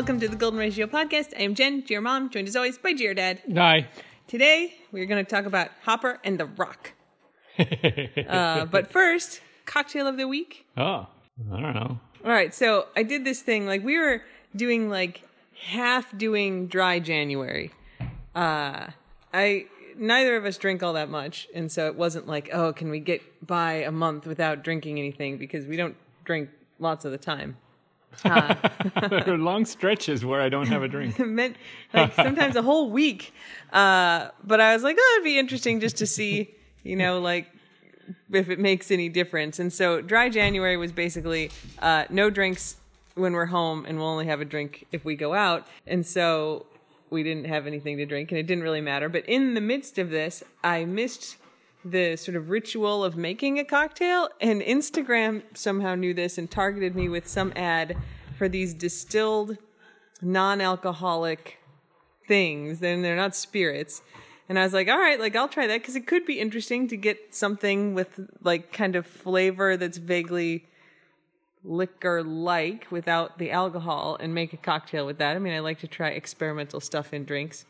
Welcome to the Golden Ratio podcast. I am Jen, GR mom, joined as always by GR dad. Hi. Today we're going to talk about Hopper and the Rock. Uh, but first, cocktail of the week. oh, I don't know. All right, so I did this thing like we were doing like half doing dry January. Uh, I neither of us drink all that much, and so it wasn't like, oh, can we get by a month without drinking anything because we don't drink lots of the time. There are long stretches where I don't have a drink. Meant like sometimes a whole week. Uh, but I was like, oh, it'd be interesting just to see, you know, like if it makes any difference. And so dry January was basically uh, no drinks when we're home, and we'll only have a drink if we go out. And so we didn't have anything to drink, and it didn't really matter. But in the midst of this, I missed the sort of ritual of making a cocktail, and Instagram somehow knew this and targeted me with some ad for these distilled non-alcoholic things then they're not spirits. And i was like all right like i'll try that because it could be interesting to get something with like kind of flavor that's vaguely liquor like without the alcohol and make a cocktail with that. I mean i like to try experimental stuff in drinks.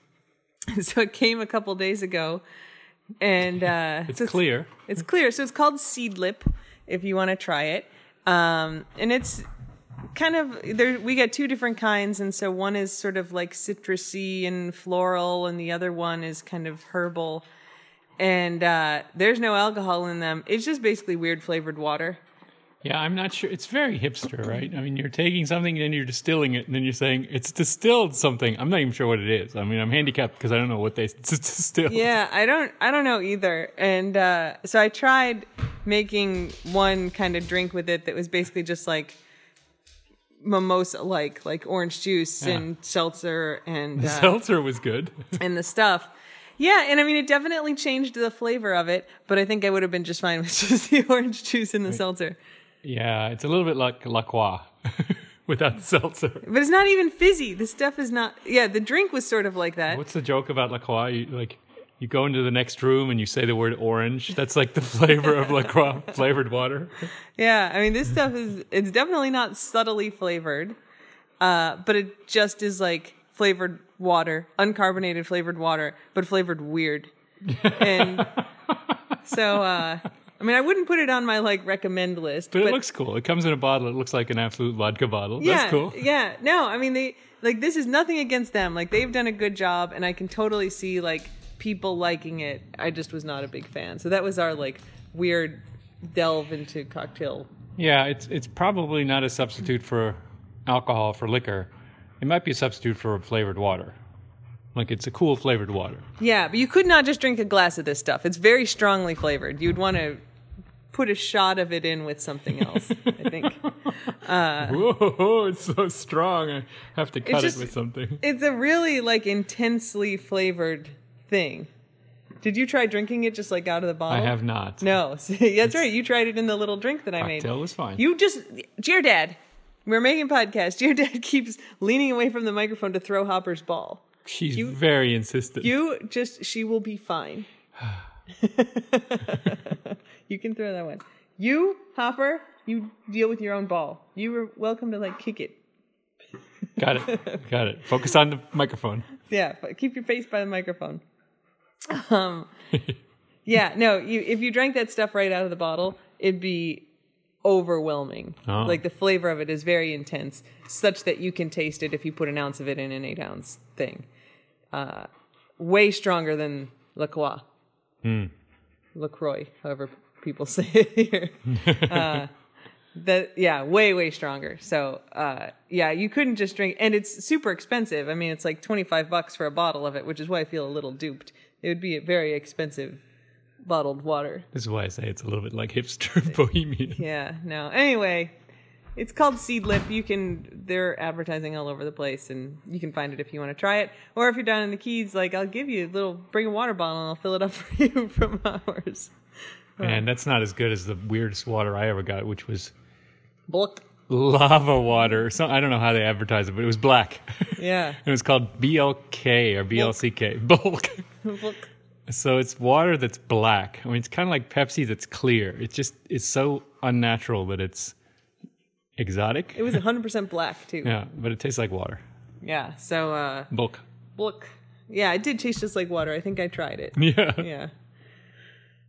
So it came a couple days ago and uh It's so clear. it's clear. So it's called Seedlip if you want to try it. Um, and it's kind of there we got two different kinds and so one is sort of like citrusy and floral and the other one is kind of herbal and uh, there's no alcohol in them it's just basically weird flavored water Yeah, I'm not sure. It's very hipster, right? I mean, you're taking something and then you're distilling it, and then you're saying it's distilled something. I'm not even sure what it is. I mean, I'm handicapped because I don't know what they it's distilled. yeah i don't i don't know either and uh, so i tried making one kind of drink with it that was basically just like mimosa like like orange juice Yeah. and seltzer and uh, Seltzer was good. and the stuff. Yeah, and I mean, it definitely changed the flavor of it, but I think I would have been just fine with just the orange juice and the seltzer. Yeah, it's a little bit like La Croix without seltzer. But it's not even fizzy. The stuff is not. Yeah, the drink was sort of like that. What's the joke about La Croix? You, like, you go into the next room and you say the word orange. That's like the flavor of La Croix flavored water. Yeah, I mean, this stuff is. It's definitely not subtly flavored, uh, but it just is like flavored water, uncarbonated flavored water, but flavored weird. And so, uh, I mean, I wouldn't put it on my like recommend list, But it looks cool. It comes in a bottle. It looks like an Absolut vodka bottle. yeah, That's cool. Yeah, no, I mean they like this is nothing against them. Like they've done a good job, and I can totally see like people liking it. I just was not a big fan. So that was our like weird delve into cocktail. Yeah, it's it's probably not a substitute for alcohol for liquor. It might be a substitute for flavored water. Like it's a cool flavored water. Yeah, but you could not just drink a glass of this stuff. It's very strongly flavored. You'd want to put a shot of it in with something else. I think uh, Whoa, it's so strong. I have to cut just- it with something. it's a really like intensely flavored thing. Did you try drinking it just like out of the bottle? I have not. No, see, that's right. You tried it in the little drink that I made. Cocktail was fine. You just, GR dad, we're making podcast. GR dad keeps leaning away from the microphone to throw Hopper's ball. She's you- very insistent. You just, she will be fine. you can throw that one. You, Hopper, you deal with your own ball. You were welcome to like kick it. Got it. Got it. Focus on the microphone. Yeah, but keep your face by the microphone. Um, yeah, no, you if you drank that stuff right out of the bottle, it'd be overwhelming. Oh. Like the flavor of it is very intense, such that you can taste it if you put an ounce of it in an eight ounce thing. Uh, way stronger than La Croix. LaCroix, however people say it here. uh, that yeah, way way stronger. So uh, yeah, you couldn't just drink, and it's super expensive. I mean, it's like twenty five bucks for a bottle of it, which is why I feel a little duped. It would be a very expensive bottled water. This is why I say it's a little bit like hipster bohemian. Yeah, no. Anyway, it's called Seedlip. You can they're advertising all over the place, and you can find it if you want to try it. Or if you're down in the Keys, like I'll give you a little bring a water bottle, and I'll fill it up for you from ours. And that's not as good as the weirdest water I ever got, which was Bulk. lava water. So I don't know how they advertise it, but it was black. Yeah. it was called BLK or BLCK. Bulk. Bulk. So it's water that's black. I mean, it's kind of like Pepsi that's clear. It just it's so unnatural that it's exotic. It was 100% black too. yeah, but it tastes like water. Yeah. So uh look. Yeah, it did taste just like water. I think I tried it. Yeah. Yeah.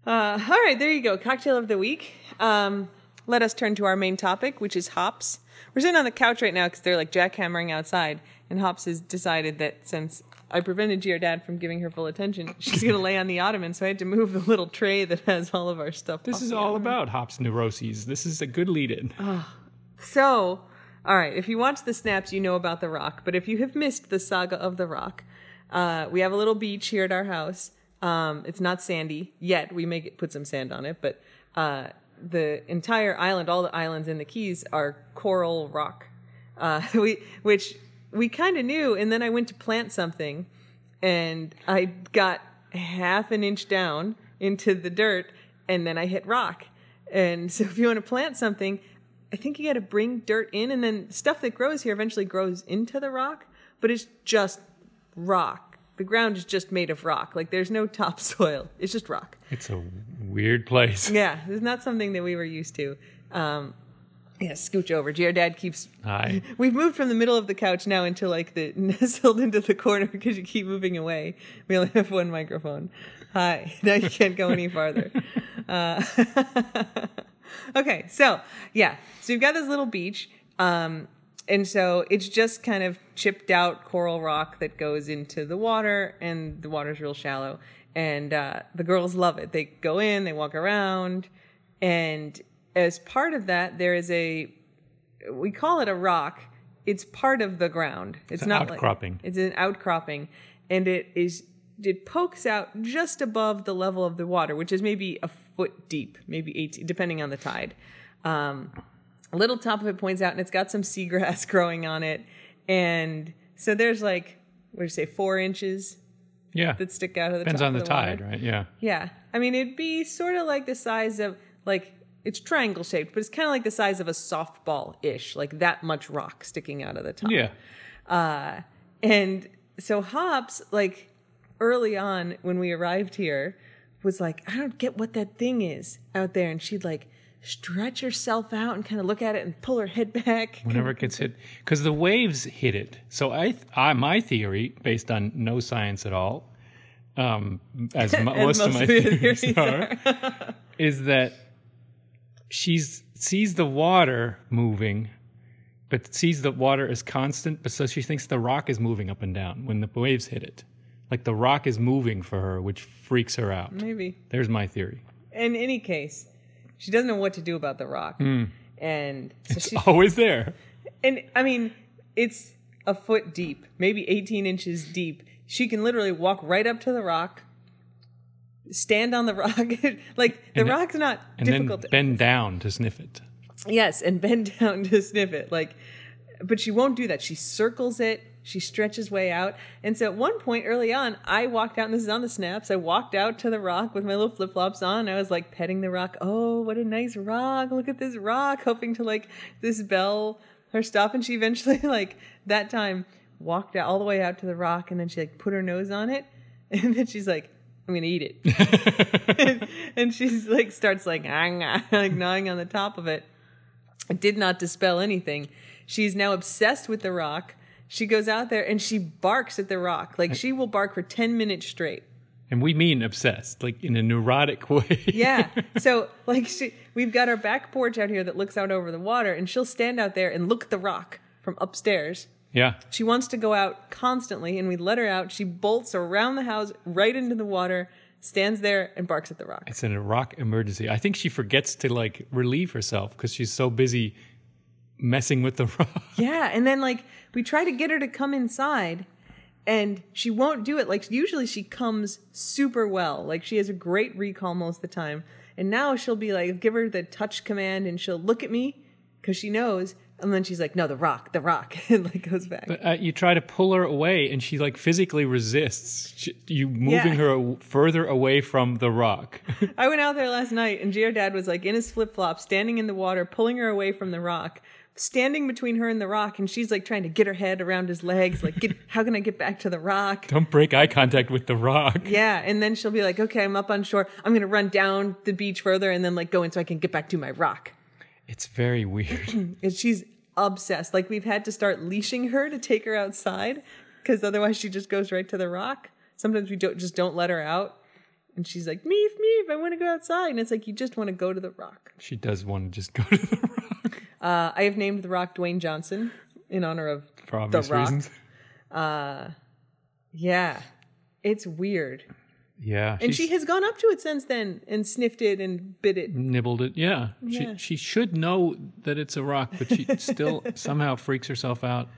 Uh, all right, there you go. Cocktail of the week. Um, let us turn to our main topic, which is hops. We're sitting on the couch right now because they're like jackhammering outside, and Hops has decided that since I prevented your dad from giving her full attention, she's going to lay on the ottoman. So I had to move the little tray that has all of our stuff. This is all about hops neuroses. This is a good lead in. So, all right, if you watch the snaps, you know about The Rock. But if you have missed the saga of The Rock, uh, we have a little beach here at our house. Um, it's not sandy yet. We may get, put some sand on it, but uh, the entire island, all the islands in the Keys, are coral rock. Uh, we, which we kind of knew. And then I went to plant something, and I got half an inch down into the dirt, and then I hit rock. And so, if you want to plant something, I think you got to bring dirt in, and then stuff that grows here eventually grows into the rock, but it's just rock. The ground is just made of rock. Like there's no topsoil. It's just rock. It's a weird place. Yeah, it's not something that we were used to. Um, yeah, scooch over. Dad keeps. Hi. We've moved from the middle of the couch now into like the nestled into the corner because you keep moving away. We only have one microphone. Hi. Now you can't go any farther. Uh, okay, so yeah, so you've got this little beach, um, and so it's just kind of chipped out coral rock that goes into the water, and the water's real shallow. And uh, the girls love it. They go in, they walk around, and as part of that, there is a we call it a rock. It's part of the ground. It's, an not like- outcropping. it's an outcropping, and it is it pokes out just above the level of the water, which is maybe a foot deep, maybe eighteen, depending on the tide. Um, little top of it points out, and it's got some seagrass growing on it, and so there's like what do you say, four inches Yeah. that stick out of the top. Depends on the, the water. tide, right? Yeah. Yeah. I mean, it'd be sort of like the size of, like, it's triangle shaped, but it's kind of like the size of a softball ish, like that much rock sticking out of the top. Yeah. Uh, and so Hops, like, early on when we arrived here, was like, I don't get what that thing is out there. And she'd, like, stretch herself out and kind of look at it and pull her head back. Whenever it gets hit, because the waves hit it. So I, I, my theory, based on no science at all, um, as, mo- most, of my theories, theories are, is that she sees the water moving, but sees the water as constant. But so she thinks the rock is moving up and down when the waves hit it. Like the rock is moving for her, which freaks her out. Maybe. There's my theory. In any case, she doesn't know what to do about the rock. Hmm. And so It's she, always there. And I mean, it's a foot deep, maybe 18 inches deep. She can literally walk right up to the rock, stand on the rock. like, the And rock's not And difficult. then to, bend down to sniff it. yes, and bend down to sniff it. Like, but she won't do that. She circles it. She stretches way out. And so at one point early on, I walked out, and this is on the snaps. I walked out to the rock with my little flip flops on. I was like petting the rock. Oh, what a nice rock. Look at this rock. Hoping to like this bell her stuff. And she eventually, like, that time walked out all the way out to the rock. And then she like put her nose on it. And then she's like, I'm going to eat it. and, and she's like, starts like, "Ah, ah," like gnawing on the top of it. It did not dispel anything. She's now obsessed with the rock. She goes out there and she barks at the rock. Like she will bark for 10 minutes straight. And we mean obsessed, like in a neurotic way. Yeah. so like she we've got our back porch out here that looks out over the water and she'll stand out there and look at the rock from upstairs. yeah. She wants to go out constantly and we let her out. She bolts around the house right into the water, stands there and barks at the rock. It's in a rock emergency. I think she forgets to like relieve herself because she's so busy messing with the rock. Yeah, and then like we try to get her to come inside and she won't do it. Like usually she comes super well. Like she has a great recall most of the time. And now she'll be like give her the touch command and she'll look at me cuz she knows and then she's like no, the rock, the rock and like goes back. But uh, you try to pull her away, and she like physically resists. She, you moving Yeah. her further away from the rock. I went out there last night and GR Dad was like in his flip flops, standing in the water, pulling her away from the rock, standing between her and the rock, and she's like trying to get her head around his legs, like, get, how can I get back to the rock? Don't break eye contact with the rock. Yeah, and then she'll be like, okay, I'm up on shore. I'm gonna run down the beach further and then like go in so I can get back to my rock. It's very weird. And she's obsessed. Like we've had to start leashing her to take her outside because otherwise she just goes right to the rock. Sometimes we don't just don't let her out. And she's like, Meef, Meef, I want to go outside. And it's like, you just want to go to the rock. She does want to just go to the rock Uh, I have named the rock Dwayne Johnson in honor of for obvious Rock. reasons. Yeah. It's weird. Yeah, And she's she has gone up to it since then and sniffed it and bit it. nibbled it. Yeah. Yeah. she she should know that it's a rock, but she still somehow freaks herself out.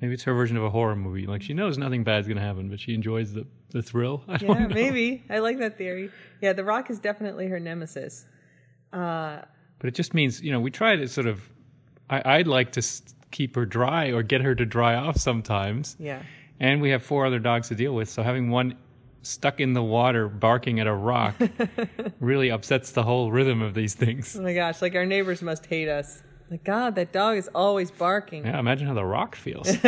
Maybe it's her version of a horror movie. Like she knows nothing bad's gonna happen, but she enjoys the the thrill. I don't Yeah, know. maybe. I like that theory. Yeah, the rock is definitely her nemesis. But it just means you know we try to sort of. I, I'd like to keep her dry or get her to dry off sometimes. Yeah. And we have four other dogs to deal with, so having one stuck in the water barking at a rock really upsets the whole rhythm of these things. Oh my gosh, like our neighbors must hate us. Like, God, that dog is always barking. Yeah, imagine how the rock feels.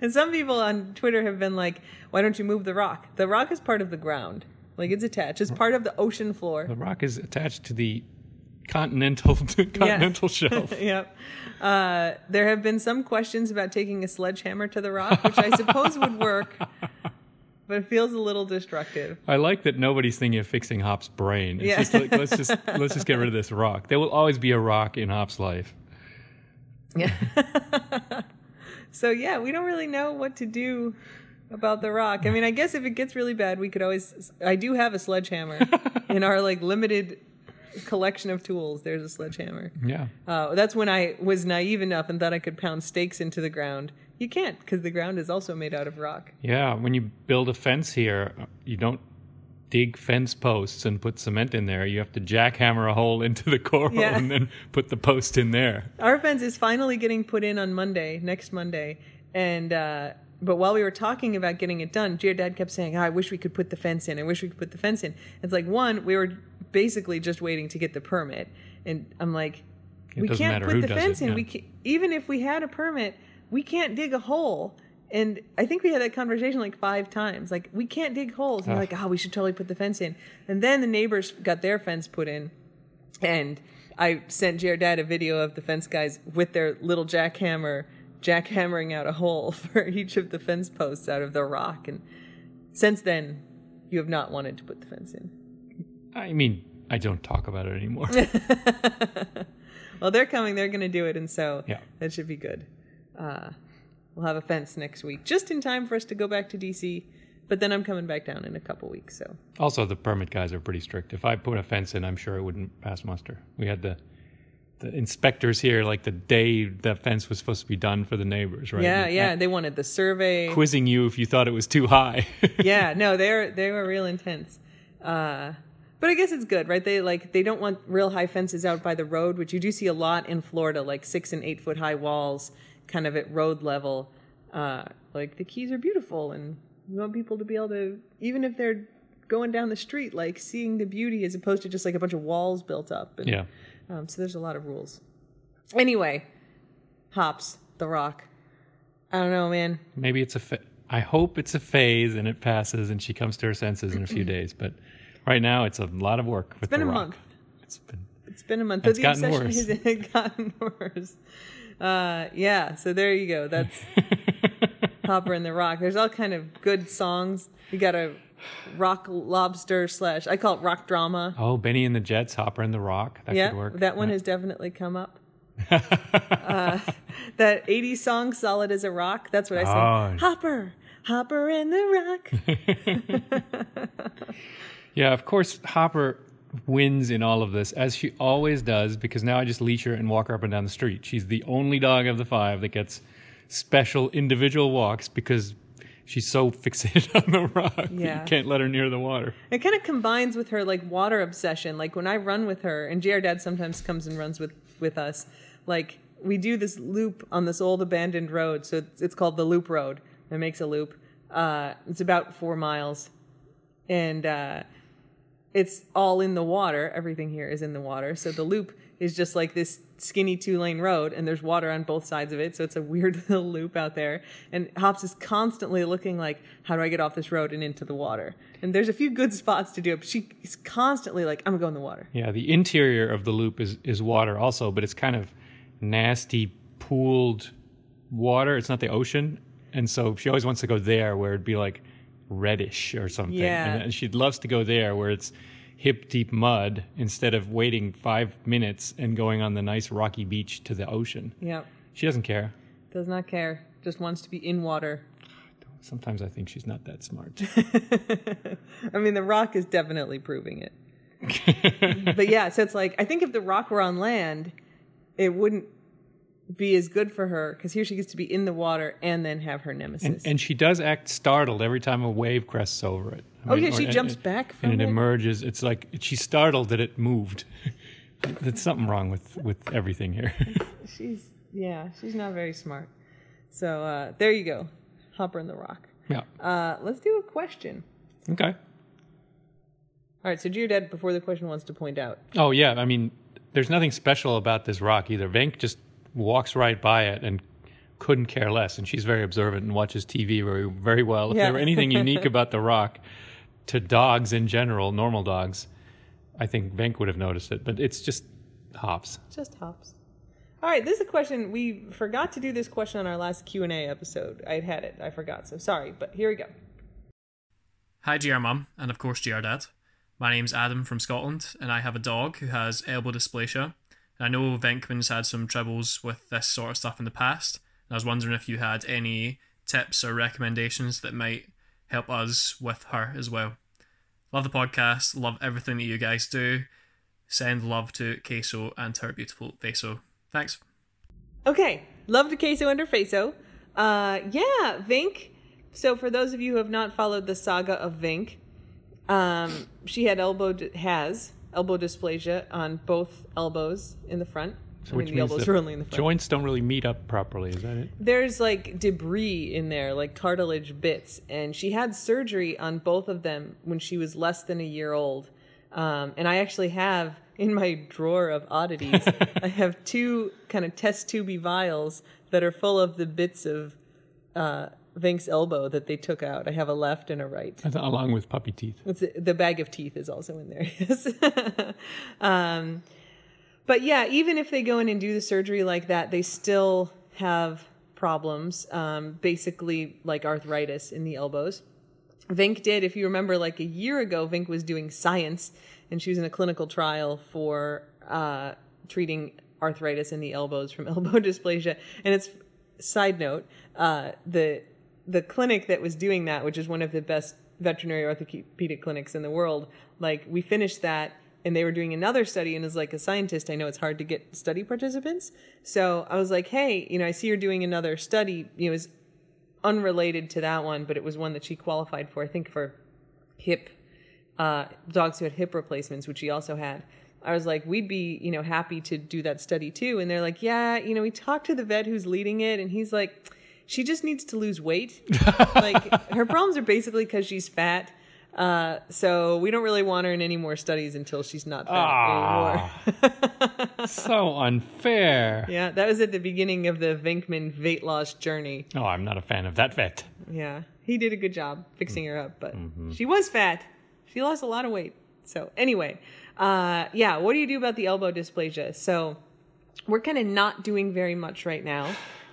And some people on Twitter have been like, why don't you move the rock? The rock is part of the ground. Like, it's attached. It's part of the ocean floor. the rock is attached to the continental continental shelf. yep. Uh, there have been some questions about taking a sledgehammer to the rock, which I suppose would work, but it feels a little destructive. I like that nobody's thinking of fixing Hop's brain. It's Yeah. just like let's just let's just get rid of this rock. There will always be a rock in Hop's life. Yeah. so yeah, we don't really know what to do about the rock. I mean, I guess if it gets really bad, we could always. I do have a sledgehammer in our like limited collection of tools. There's a sledgehammer. Yeah. Uh, that's when I was naive enough and thought I could pound stakes into the ground. You can't because the ground is also made out of rock. Yeah, when you build a fence here, you don't dig fence posts and put cement in there. You have to jackhammer a hole into the coral Yeah. and then put the post in there. Our fence is finally getting put in on Monday, next Monday, and uh, but while we were talking about getting it done, GR Dad kept saying, oh, "I wish we could put the fence in. I wish we could put the fence in." It's like one, we were basically just waiting to get the permit, and I'm like, It "We can't put the fence it, in. yeah. We can, even if we had a permit, we can't dig a hole." And I think we had that conversation like five times. Like, we can't dig holes. And like, oh, we should totally put the fence in. And then the neighbors got their fence put in. And I sent GR Dad a video of the fence guys with their little jackhammer jackhammering out a hole for each of the fence posts out of the rock. And since then, you have not wanted to put the fence in. I mean, I don't talk about it anymore. Well, they're coming. They're going to do it. And so Yeah. that should be good. Uh, we'll have a fence next week, just in time for us to go back to DC. But then I'm coming back down in a couple weeks. So also, the permit guys are pretty strict. If I put a fence in, I'm sure it wouldn't pass muster. We had the the inspectors here like the day the fence was supposed to be done for the neighbors, right? yeah, yeah. They wanted the survey. Quizzing you if you thought it was too high. yeah, no, they're they were real intense. Uh, but I guess it's good, right? They like they don't want real high fences out by the road, which you do see a lot in Florida, like six and eight foot high walls, kind of at road level. Uh, like the keys are beautiful, and we want people to be able to, even if they're going down the street, like seeing the beauty as opposed to just like a bunch of walls built up. And, yeah. Um, so there's a lot of rules. Anyway, hops the rock. I don't know, man. Maybe it's a. Fa- I hope it's a phase and it passes and she comes to her senses in a few days. But right now, it's a lot of work. With been a rock. month. It's been. It's been a month. It's but the gotten obsession worse. has gotten worse. Uh, yeah, so there you go. That's Hopper and the Rock. There's all kind of good songs. You got a rock lobster slash I call it rock drama. Oh, Bennie and the Jets, Hopper and the Rock. That yeah, could work. that one has definitely come up. uh, that 80s song, Solid as a Rock. That's what I Oh. say. Hopper, Hopper and the Rock. Yeah, of course, Hopper wins in all of this, as she always does, because now I just leash her and walk her up and down the street. She's the only dog of the five that gets special individual walks because she's so fixated on the rock Yeah. you can't let her near the water. It kind of combines with her like water obsession. Like when I run with her, and GR Dad sometimes comes and runs with with us. Like we do this loop on this old abandoned road, so it's, called the Loop Road. It makes a loop. Uh, it's about four miles, and uh, it's all in the water. Everything here is in the water. So the loop is just like this skinny two lane road, and there's water on both sides of it. So it's a weird little loop out there. And Hops is constantly looking like, how do I get off this road and into the water? And there's a few good spots to do it, she's constantly like, I'm gonna go in the water. Yeah, the interior of the loop is, is water also, but it's kind of nasty pooled water. It's not the ocean, and so she always wants to go there where it'd be like reddish or something. Yeah. and she loves to go there where it's hip deep mud instead of waiting five minutes and going on the nice rocky beach to the ocean. Yep. She doesn't care. Does not care. Just wants to be in water. Sometimes I think she's not that smart. I mean, The Rock is definitely proving it. but yeah, so it's like I think if The Rock were on land, it wouldn't be as good for her because here she gets to be in the water and then have her nemesis. And, and she does act startled every time a wave crests over it. I Oh, mean, yeah, she or- jumps and- back and it it? emerges. It's like she's startled that it moved. There's something wrong with with everything here. she's yeah, she's not very smart. So uh, there you go, Hopper and The Rock. yeah. Uh, let's do a question. Okay. All right, so Dad, before the question wants to point out, Oh yeah. I mean, there's nothing special about this rock either. Venk just walks right by it and couldn't care less. And she's very observant and watches TV very very well. If Yeah. there were anything unique about the rock to dogs in general, normal dogs, I think Venk would have noticed it. But it's just hops. just hops. All right, this is a question we forgot to do. This question on our last Q and A episode. I had had it, I forgot. So sorry, but here we go. Hi, GR Mum, and of course, GR Dad. My name's Adam from Scotland, and I have a dog who has elbow dysplasia. And I know Venkman's had some troubles with this sort of stuff in the past, and I was wondering if you had any tips or recommendations that might help us with her as well. Love the podcast, love everything that you guys do. Send love to Queso and her beautiful Veso. Thanks. Okay, love to queso under faso. Uh, yeah, Vink. So for those of you who have not followed the saga of Vink, um, she had elbow has elbow dysplasia on both elbows in the front. I mean, the elbows the were only in the front. joints don't really meet up properly. Is that it? There's like debris in there, like cartilage bits, and she had surgery on both of them when she was less than a year old. Um, and I actually have in my drawer of oddities, I have two kind of test tubey vials that are full of the bits of uh, Vink's elbow that they took out. I have a left and a right. Along with puppy teeth. It's, the bag of teeth is also in there. Yes. um, but yeah, even if they go in and do the surgery like that, they still have problems. Um, basically, like arthritis in the elbows. Vink did, if you remember, like a year ago, Vink was doing science, and she was in a clinical trial for uh, treating arthritis in the elbows from elbow dysplasia. And it's side note, uh, the the clinic that was doing that, which is one of the best veterinary orthopedic clinics in the world, like we finished that and they were doing another study and as like a scientist i know it's hard to get study participants. So i was like hey you know i see you're doing another study. You know, it was unrelated to that one but it was one that she qualified for i think for hip uh, dogs who had hip replacements which she also had. I was like we'd be you know happy to do that study too. And they're like yeah you know we talked to the vet who's leading it and he's like she just needs to lose weight like her problems are basically because she's fat uh, so we don't really want her in any more studies until she's not fat Ah. anymore. so unfair. yeah, that was at the beginning of the Venkman weight loss journey. Oh, I'm not a fan of that vet. Yeah, he did a good job fixing her up, but she was fat. She lost a lot of weight. So anyway, uh, yeah, what do you do about the elbow dysplasia? So we're kind of not doing very much right now.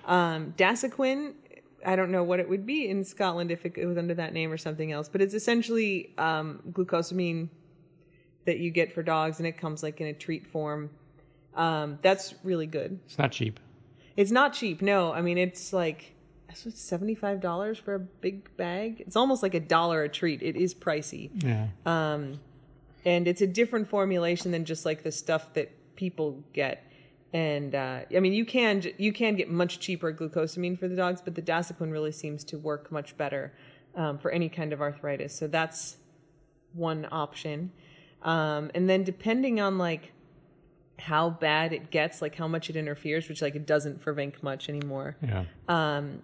Um, Dasuquin, I don't know what it would be in Scotland if it, was under that name or something else, but it's essentially um, glucosamine that you get for dogs, and it comes like in a treat form. Um, that's really good. It's not cheap. It's not cheap. No, I mean it's like seventy five dollars for a big bag. It's almost like a dollar a treat. It is pricey, Yeah. um, and it's a different formulation than just like the stuff that people get. And uh, I mean, you can you can get much cheaper glucosamine for the dogs, but the Dasuquin really seems to work much better um, for any kind of arthritis. So that's one option. Um, and then depending on like how bad it gets, like how much it interferes, which like it doesn't for Vink much anymore. yeah. Um,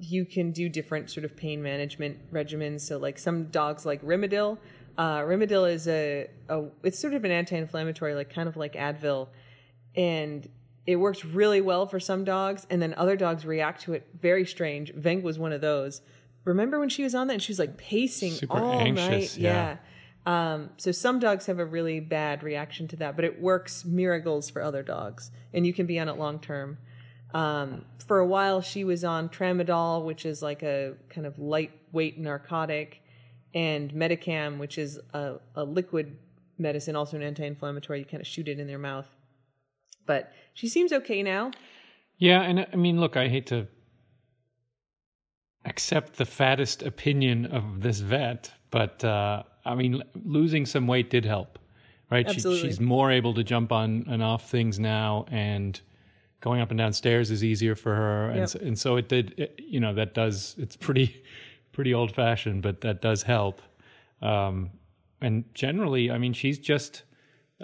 you can do different sort of pain management regimens. So like some dogs like Rimadyl. Uh, Rimadyl is a, a it's sort of an anti-inflammatory, like kind of like Advil, and it works really well for some dogs, and then other dogs react to it very strange. Veng was one of those. Remember when she was on that and she was like pacing Super all anxious, night? yeah. Um, so some dogs have a really bad reaction to that, but it works miracles for other dogs, and you can be on it long term. Um, for a while, she was on tramadol, which is like a kind of lightweight narcotic, and Metacam, which is a, a liquid medicine, also an anti-inflammatory. You kind of shoot it in their mouth. But she seems okay now. Yeah, and I mean, look, I hate to accept the fattest opinion of this vet, but uh, I mean, losing some weight did help, right? She, Absolutely. she's more able to jump on and off things now, and going up and down stairs is easier for her, and Yep. so, and so it did. It, you know, that does. It's pretty, pretty old fashioned, but that does help. Um, and generally, I mean, she's just.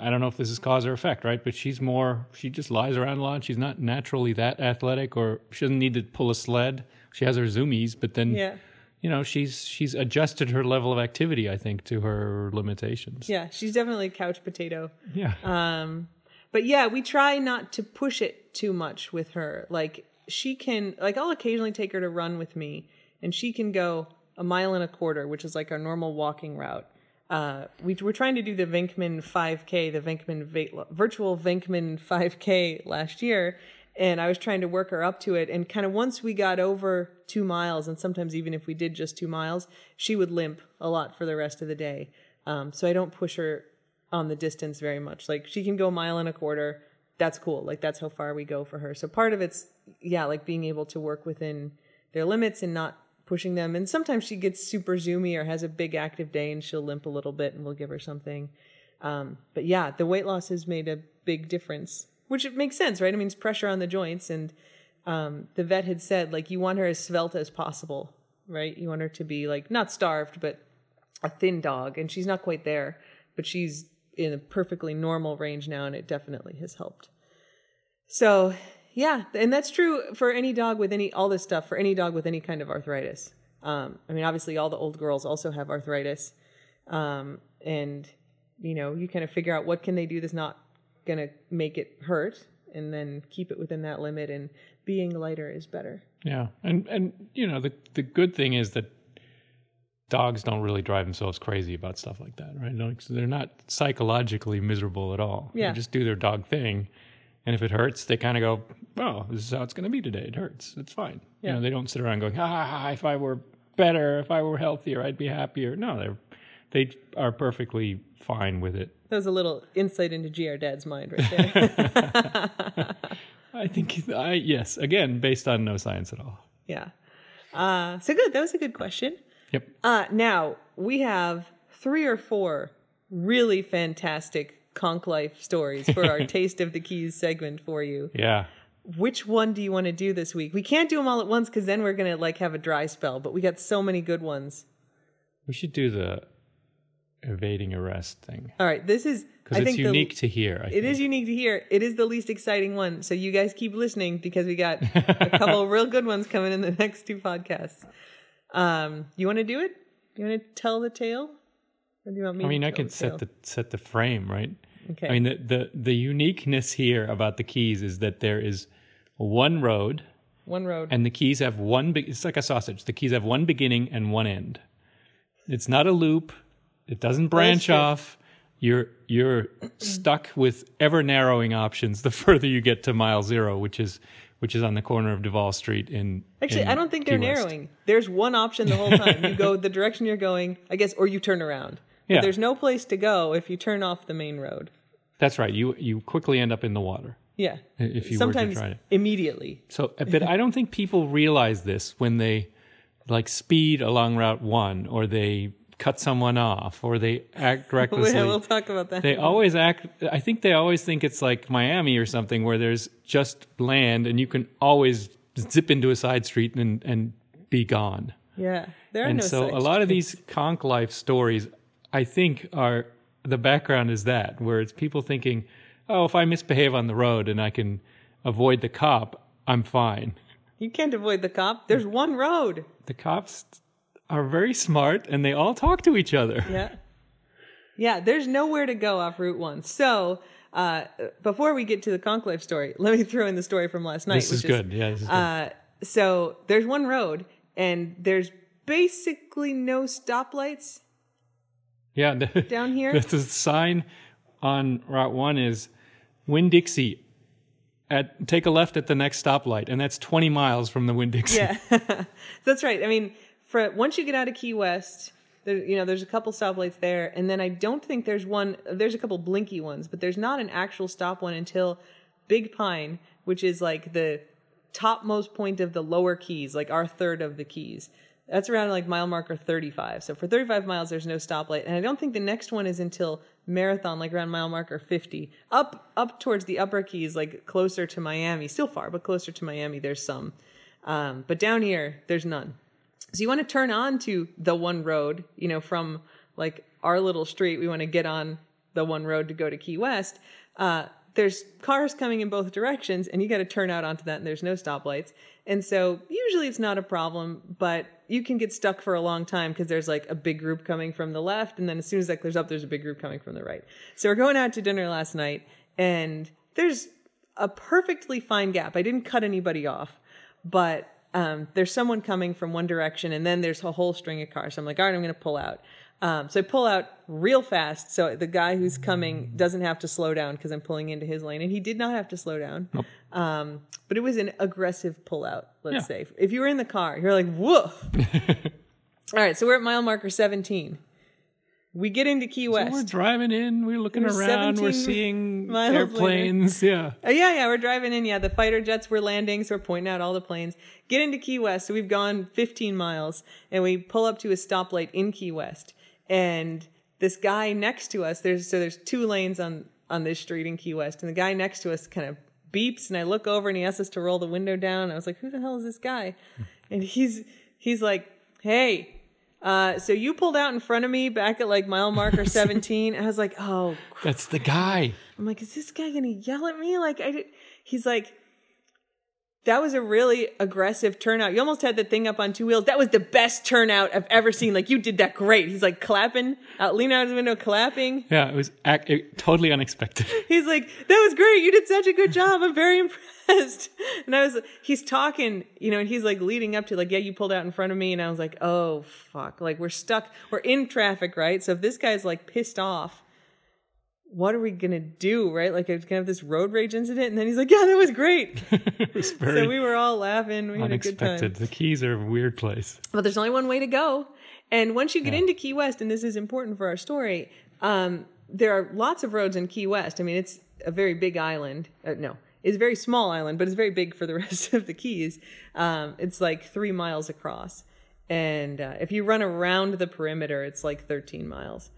I don't know if this is cause or effect, right? But she's more, she just lies around a lot. She's not naturally that athletic or she doesn't need to pull a sled. She has her zoomies, but then, Yeah. you know, she's, she's adjusted her level of activity, I think, to her limitations. Yeah, she's definitely a couch potato. Yeah. Um, but yeah, we try not to push it too much with her. Like she can, like I'll occasionally take her to run with me, and she can go a mile and a quarter, which is like our normal walking route. Uh, we we're trying to do the Venkman 5K, the Venkman va- virtual Venkman 5K last year, and I was trying to work her up to it. And kind of once we got over two miles, and sometimes even if we did just two miles, she would limp a lot for the rest of the day. Um, so I don't push her on the distance very much. Like she can go a mile and a quarter. That's cool. Like that's how far we go for her. So part of it's yeah, like being able to work within their limits and not pushing them. And sometimes she gets super zoomy or has a big active day and she'll limp a little bit and we'll give her something. Um, but yeah, the weight loss has made a big difference, which makes sense, right? I mean, it's pressure on the joints and um, the vet had said like you want her as svelte as possible, right? You want her to be like not starved, but a thin dog, and she's not quite there, but she's in a perfectly normal range now, and it definitely has helped. So yeah, and that's true for any dog with any all this stuff for any dog with any kind of arthritis. Um, I mean, obviously, all the old girls also have arthritis, um, and you know, you kind of figure out what can they do that's not going to make it hurt, and then keep it within that limit. And being lighter is better. Yeah. And, and, you know, the, the good thing is that dogs don't really drive themselves crazy about stuff like that, right? Like, so they're not psychologically miserable at all. Yeah. They just do their dog thing. And if it hurts, they kind of go, oh, this is how it's going to be today. It hurts. It's fine. Yeah. You know, they don't sit around going, ah, if I were better, if I were healthier, I'd be happier. No, they're, they are perfectly fine with it. That was a little insight into GR Dad's mind right there. I think, I yes, again, based on no science at all. yeah. Uh, so good. That was a good question. Yep. Uh, now we have three or four really fantastic conch life stories for our Taste of the Keys segment for you. Yeah. Which one do you want to do this week? We can't do them all at once because then we're gonna like have a dry spell. But we got so many good ones. We should do the evading arrest thing. All right, this is because it's think unique The, to hear. I it think. is unique to hear. It is the least exciting one. So you guys keep listening because we got a couple real good ones coming in the next two podcasts. Um, you want to do it? You want to tell the tale? Or do you want me? I mean, I could set the set the frame, right? Okay. I mean, the, the the uniqueness here about the keys is that there is one road, one road. and the keys have one. Be- it's like a sausage. The keys have one beginning and one end. It's not a loop. It doesn't branch off. You're you're stuck with ever narrowing options the further you get to mile zero, which is which is on the corner of Duval Street in. Actually, in I don't think Key they're West. narrowing. There's one option the whole time. You go the direction you're going, I guess, or you turn around. But Yeah. there's no place to go if you turn off the main road. That's right. You you quickly end up in the water. Yeah. If you Sometimes were to try it. immediately. So, uh, but I don't think people realize this when they like speed along Route One, or they cut someone off, or they act recklessly. we'll talk about that. they always act. I think they always think it's like Miami or something, where there's just land and you can always zip into a side street and and be gone. yeah. There are And no so, a lot of these conch life stories, I think, are the background is that where it's people thinking, oh, if I misbehave on the road and I can avoid the cop, I'm fine. You can't avoid the cop. There's one road. the cops are very smart and they all talk to each other. Yeah. Yeah, there's nowhere to go off Route 1. So, uh, before we get to the conch life story, let me throw in the story from last night. This is good. Yeah, this is good. Uh, so, there's one road, and there's basically no stoplights. Yeah, the, Down here? The, the sign on Route One is Winn Dixie. At take a left at the next stoplight, and that's 20 miles from the Winn Dixie. Yeah, that's right. I mean, for once you get out of Key West, there, you know, there's a couple stoplights there, and then I don't think there's one. There's a couple blinky ones, but there's not an actual stop one until Big Pine, which is like the topmost point of the lower Keys, like our third of the Keys. That's around like mile marker 35. So for 35 miles, there's no stoplight, and I don't think the next one is until Marathon, like around mile marker 50. Up up towards the upper Keys, like closer to Miami, still far, but closer to Miami, there's some. Um, but down here, there's none. So you want to turn on to the one road, you know, from like our little street. We want to get on the one road to go to Key West. Uh, there's cars coming in both directions, and you got to turn out onto that, and there's no stoplights. And so usually it's not a problem, but you can get stuck for a long time because there's like a big group coming from the left, and then as soon as that clears up, there's a big group coming from the right. So we're going out to dinner last night, and there's a perfectly fine gap. I didn't cut anybody off, but um, there's someone coming from one direction, and then there's a whole string of cars. So I'm like, all right, I'm going to pull out. Um, so I pull out real fast, so the guy who's coming doesn't have to slow down because I'm pulling into his lane, and he did not have to slow down. Um, but it was an aggressive pull out. Let's Yeah. say if you were in the car, you're like, whoa. all right, so we're at mile marker 17. We get into Key West. We're driving in, we're looking We're around, we're seeing miles later. airplanes. Yeah. Oh, yeah, yeah, we're driving in. Yeah, the fighter jets were landing, so we're pointing out all the planes. Get into Key West. So we've gone 15 miles, and we pull up to a stoplight in Key West. And this guy next to us, there's so there's two lanes on on this street in Key West, and the guy next to us kind of beeps, and I look over, and he asks us to roll the window down. I was like, "Who the hell is this guy?" And he's he's like, "Hey." Uh, so you pulled out in front of me back at like mile marker 17. And I was like, oh That's the guy. I'm like, is this guy gonna yell at me? Like, I, did- he's like, that was a really aggressive turnout. You almost had the thing up on two wheels. That was the best turnout I've ever seen. Like, you did that great. He's like clapping, out, leaning out of the window, clapping. Yeah, it was ac- it, totally unexpected. He's like, that was great. You did such a good job. I'm very impressed. And I was, he's talking, you know, and he's like leading up to like, yeah, you pulled out in front of me. And I was like, oh, fuck. Like, we're stuck. We're in traffic, right? So if this guy's like pissed off, what are we going to do, right? Like, it's going to have this road rage incident. And then he's like, yeah, that was great. was so we were all laughing. We had a good time. unexpected. The Keys are a weird place. But there's only one way to go. And once you get into Key West, and this is important for our story, um, there are lots of roads in Key West. I mean, it's a very big island. Uh, no, it's a very small island, but it's very big for the rest of the Keys. Um, it's like three miles across. And uh, if you run around the perimeter, it's like 13 miles.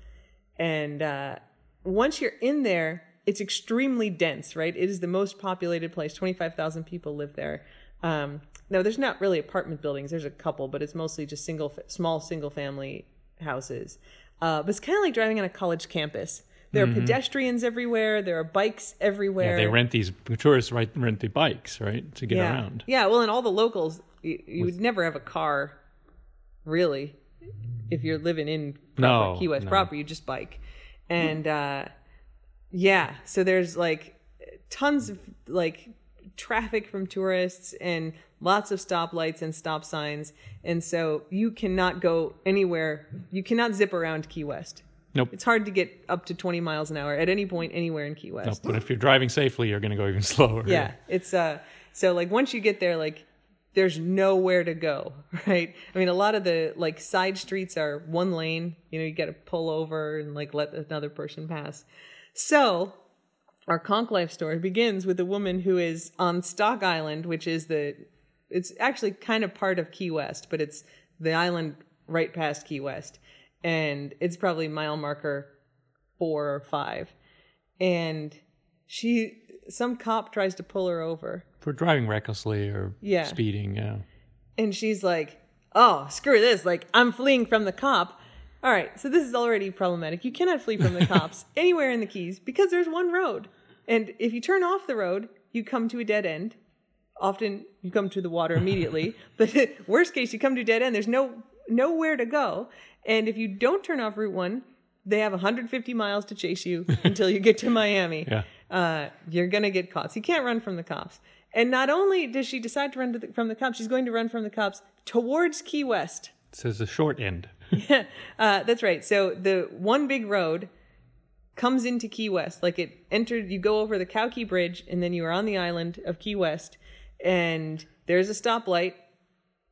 And uh, once you're in there, it's extremely dense, right? It is the most populated place. 25,000 people live there. Um, no, there's not really apartment buildings. There's a couple, but it's mostly just single, small single family houses. Uh, but it's kind of like driving on a college campus. There are pedestrians everywhere. There are bikes everywhere. Yeah, they rent these tourists right, rent the bikes right to get yeah. around. Yeah, well, and all the locals, you, you would never have a car, really, if you're living in proper No, Key West no. proper. You just bike, and uh, yeah, so there's like tons of like traffic from tourists and lots of stoplights and stop signs, and so you cannot go anywhere. You cannot zip around Key West. Nope. It's hard to get up to 20 miles an hour at any point anywhere in Key West. but if you're driving safely, you're going to go even slower. Yeah, it's uh so like once you get there like there's nowhere to go, right? I mean a lot of the like side streets are one lane, you know, you got to pull over and like let another person pass. So, our conch life story begins with a woman who is on Stock Island, which is the it's actually kind of part of Key West, but it's the island right past Key West. And it's probably mile marker 4 or 5. And she some cop tries to pull her over. For driving recklessly or Yeah. speeding, yeah. and she's like oh screw this like i'm fleeing from the cop. All right so this is already problematic. You cannot flee from the cops anywhere in the keys because there's one road. And if you turn off the road you come to a dead end. Often you come to the water immediately but worst case you come to a dead end. There's no nowhere to go. And if you don't turn off route 1 they have 150 miles to chase you until you get to miami. Yeah. Uh, you're going to get caught. So you can't run from the cops. And not only does she decide to run to the, from the cops, she's going to run from the cops towards Key West. It says a short end. Uh, that's right. So the one big road comes into Key West. Like it entered, you go over the Cow Key Bridge, and then you are on the island of Key West, and there's a stoplight,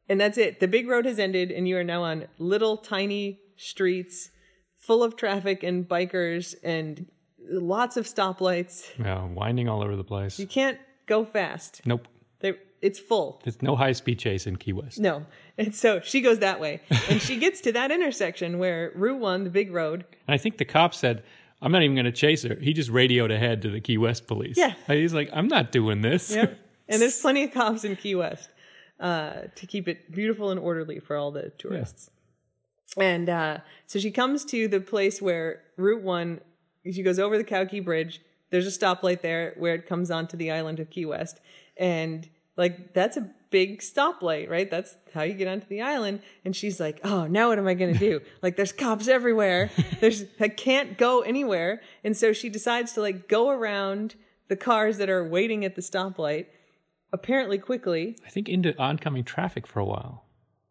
and that's it. The big road has ended, and you are now on little tiny streets full of traffic and bikers and lots of stoplights. Yeah, winding all over the place. You can't go fast. Nope. They, it's full. There's no high speed chase in Key West. No. And so she goes that way. And she gets to that intersection where Route 1, the big road, And I think the cop said, I'm not even going to chase her. He just radioed ahead to the Key West police. Yeah. He's like, I'm not doing this. Yep. and there's plenty of cops in Key West uh, to keep it beautiful and orderly for all the tourists. And uh, so she comes to the place where Route 1, she goes over the Cow Key Bridge. There's a stoplight there where it comes onto the island of Key West. And like, that's a big stoplight, right? That's how you get onto the island. And she's like, oh, now what am I going to do? like, there's cops everywhere. There's, I can't go anywhere. And so she decides to like go around the cars that are waiting at the stoplight apparently quickly. I think into oncoming traffic for a while.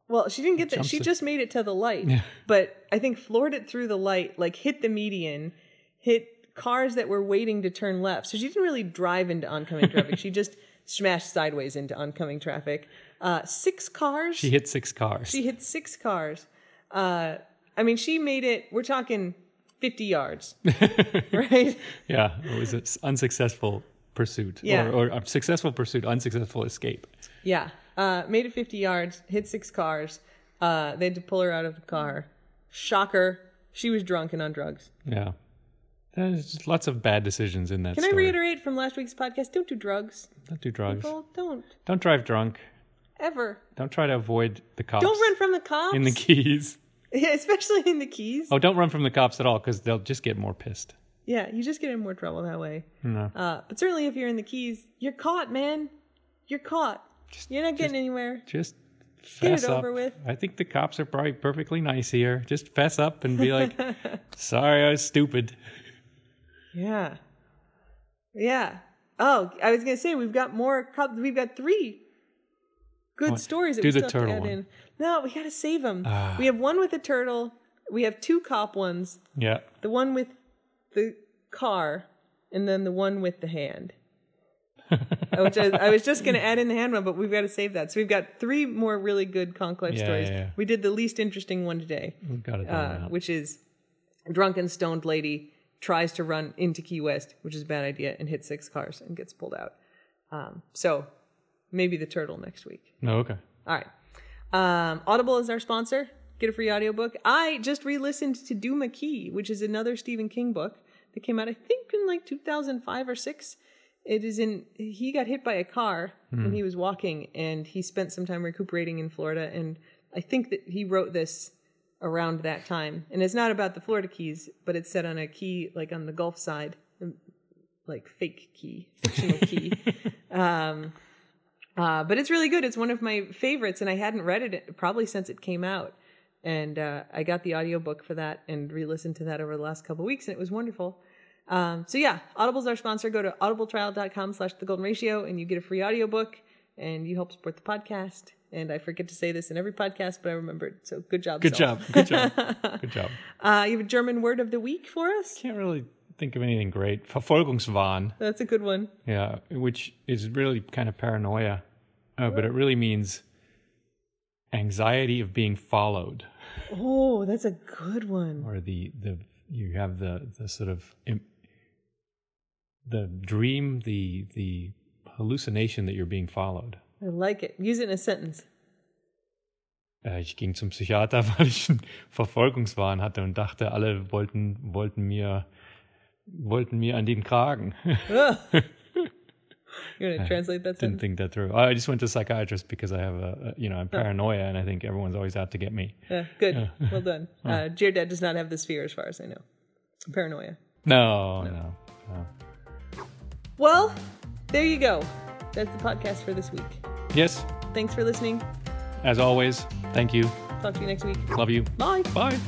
Well, she didn't get that. She just made it to the light. But I think floored it through the light, like hit the median, hit cars that were waiting to turn left. So she didn't really drive into oncoming traffic. she just smashed sideways into oncoming traffic. Uh, six cars. She hit six cars. She hit six cars. Uh, I mean, she made it. We're talking fifty yards, right? yeah, it was an unsuccessful pursuit. Yeah. Or, or a successful pursuit, unsuccessful escape. Yeah. Uh, made it 50 yards, hit six cars. Uh, they had to pull her out of the car. Shocker. She was drunk and on drugs. Yeah. There's just lots of bad decisions in that Can I story. reiterate from last week's podcast? Don't do drugs. Don't do drugs. People, don't. Don't drive drunk. Ever. Don't try to avoid the cops. Don't run from the cops. in the keys. Yeah, especially in the keys. Oh, don't run from the cops at all because they'll just get more pissed. Yeah, you just get in more trouble that way. No. Uh, but certainly if you're in the keys, you're caught, man. You're caught. you're not getting anywhere. Just Get it up. over with. I think the cops are probably perfectly nice here. Just fess up and be like, "Sorry, I was stupid." Yeah. Yeah. Oh, I was gonna say we've got more. cop- We've got three good stories that Do we the still have to turtle add one. in. No, we gotta save them. Ah. we have one with the turtle. We have two cop ones. Yeah. The one with the car, and then the one with the hand. Which I, I was just gonna add in the hand one, but we've got to save that. So we've got three more really good conch life Yeah, stories. yeah, yeah. We did the least interesting one today We've got it uh, which is drunken stoned lady tries to run into Key West, which is a bad idea, and hits six cars and gets pulled out. Um, so maybe the turtle next week. No, okay. All right. Um, Audible is our sponsor. Get a free audiobook. I just re-listened to Duma Key, which is another Stephen King book that came out, I think, in like 2005 or six. It is in. He got hit by a car when he was walking, and he spent some time recuperating in Florida. And I think that he wrote this around that time. And it's not about the Florida Keys, but it's set on a key, like on the Gulf side, um, like fake key, fictional key. Um, uh, but it's really good. It's one of my favorites, and I hadn't read it probably since it came out. And uh, I got the audiobook for that and re-listened to that over the last couple of weeks, and it was wonderful. Um, so yeah, Audible's our sponsor. Go to audibletrial.com slash the golden ratio and you get a free audiobook and you help support the podcast. And I forget to say this in every podcast, but I remembered. So good job. Good self. job. Good job. Good job. Uh, you have a German word of the week for us? Can't really think of anything great. Verfolgungswahn. That's a good one. Yeah, which is really kind of paranoia, uh, but it really means anxiety of being followed, Oh, that's a good one. or the the you have the the sort of im- the dream, the the hallucination that you're being followed. I like it. Use it in a sentence. Äh, Ich ging zum Psychiater, weil ich einen Verfolgungswahn hatte und dachte, alle wollten wollten mir wollten mir an den Kragen. Ugh. You're to translate that Didn't think that through. I just went to psychiatrist because I have a, you know I'm paranoia and I think everyone's always out to get me. Yeah, good. Well done. Uh, GR Dad does not have this fear as far as I know. Paranoia. No, no, no. Well, there you go. That's the podcast for this week. Yes, Thanks for listening. as always, thank you. Talk to you next week. Love you. Bye. Bye.